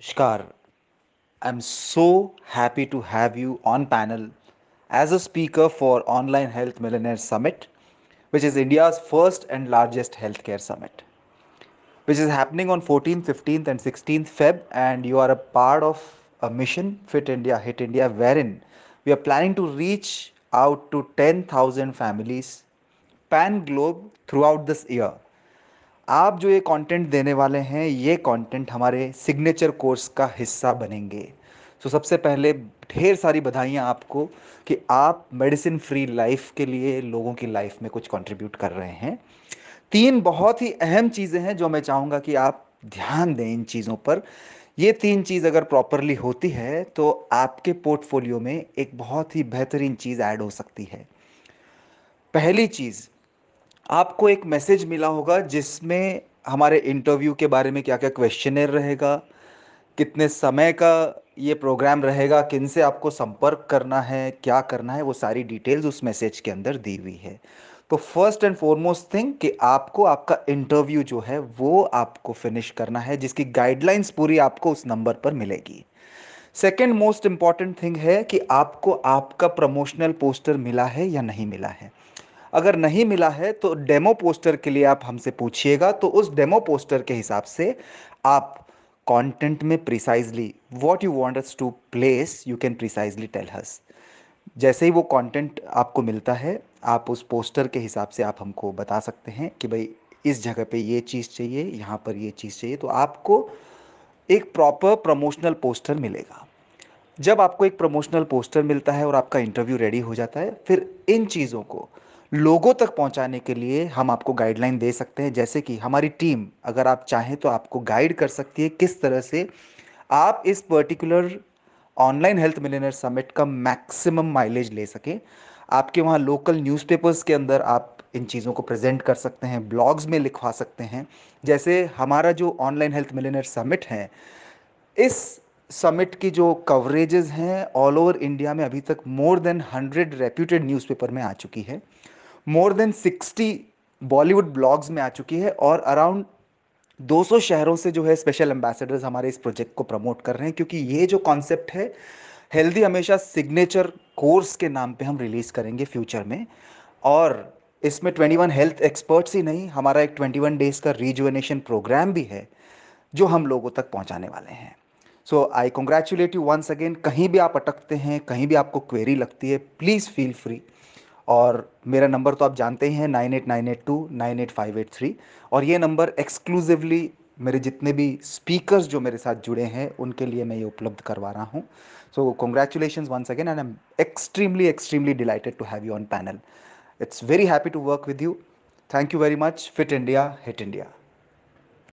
Namaskar. I'm so happy to have you on panel as a speaker for Online Health Millionaire Summit, which is India's first and largest healthcare summit, which is happening on 14th, 15th, and 16th Feb. And you are a part of a mission, Fit India, Hit India, wherein we are planning to reach out to 10,000 families pan globe throughout this year आप जो ये content देने वाले हैं ये content हमारे signature course का हिस्सा बनेंगे। सो so, सबसे पहले ढेर सारी बधाइयाँ आपको कि आप मेडिसिन फ्री लाइफ के लिए लोगों की लाइफ में कुछ कंट्रीब्यूट कर रहे हैं। तीन बहुत ही अहम चीज़ें हैं जो मैं चाहूँगा कि आप ध्यान दें इन चीज़ों पर। ये तीन चीज़ अगर प्रॉपरली होती है तो आपके पोर्टफोलियो में एक बहुत ही बेहतरीन चीज़ ऐड हो सकती है। पहली चीज़ आपको एक मैसेज मिला होगा जिसमें हमारे इंटरव्यू के बारे में क्या क्या क्वेश्चनर रहेगा, कितने समय का ये प्रोग्राम रहेगा, किन से आपको संपर्क करना है, क्या करना है, वो सारी डिटेल्स उस मैसेज के अंदर दी हुई है। तो फ़र्स्ट एंड फॉरमोस्ट थिंग कि आपको आपका इंटरव्यू जो है, वो आपको फिनिश करना है, जिसकी गाइडलाइंस पूरी आपको उस नंबर पर मिलेगी। सेकेंड मोस्ट इंपॉर्टेंट थिंग है कि आपको आपका प्रमोशनल पोस्टर मिला है या नहीं मिला है। अगर नहीं मिला है तो डेमो पोस्टर के लिए आप हमसे पूछिएगा। तो उस डेमो पोस्टर के हिसाब से आप कंटेंट में precisely what you want us to place you can precisely tell us जैसे ही वो कंटेंट आपको मिलता है, आप उस पोस्टर के हिसाब से आप हमको बता सकते हैं कि भाई, इस जगह पे ये चीज़ चाहिए, यहाँ पर ये चीज़ चाहिए तो आपको एक प्रॉपर प्रमोशनल पोस्टर मिलेगा। जब आपको एक प्रमोशनल पोस्टर मिलता है और आपका इंटरव्यू रेडी हो जाता है, फिर इन चीज़ों को लोगों तक पहुँचाने के लिए हम आपको गाइडलाइन दे सकते हैं। जैसे कि हमारी टीम अगर आप चाहें तो आपको गाइड कर सकती है किस तरह से आप इस particular online health millionaire summit का मैक्सिमम माइलेज ले सकें। आपके वहाँ लोकल न्यूज़पेपर्स के अंदर आप इन चीज़ों को प्रेजेंट कर सकते हैं ब्लॉग्स में लिखवा सकते हैं। जैसे हमारा जो ऑनलाइन हेल्थ मिलेनर समिट है, इस समिट की जो कवरेजेस हैं ऑल ओवर इंडिया में अभी तक more than hundred reputed newspaper में आ चुकी है। More than sixty Bollywood blogs में आ चुकी है और अराउंड 200 शहरों से जो है स्पेशल एम्बेसडर्स हमारे इस प्रोजेक्ट को प्रमोट कर रहे हैं, क्योंकि ये जो कॉन्सेप्ट है हेल्दी हमेशा सिग्नेचर कोर्स के नाम पे हम रिलीज़ करेंगे फ्यूचर में। और इसमें 21 हेल्थ एक्सपर्ट्स ही नहीं, हमारा एक 21 डेज़ का रिजुवेनेशन प्रोग्राम भी है, जो हम लोगों तक पहुँचाने वाले हैं। So I congratulate you once again कहीं भी आप अटकते हैं, कहीं भी आपको क्वेरी लगती है प्लीज़ फील फ्री और मेरा नंबर तो आप जानते ही हैं, nine eight nine eight two, nine eight five eight three. और ये नंबर एक्सक्लूसिवली मेरे जितने भी स्पीकर्स जो मेरे साथ जुड़े हैं, उनके लिए मैं ये उपलब्ध करवा रहा हूँ। So congratulation once again and I am extremely extremely delighted to have you on panel it's very happy to work with you thank you very much fit India hit India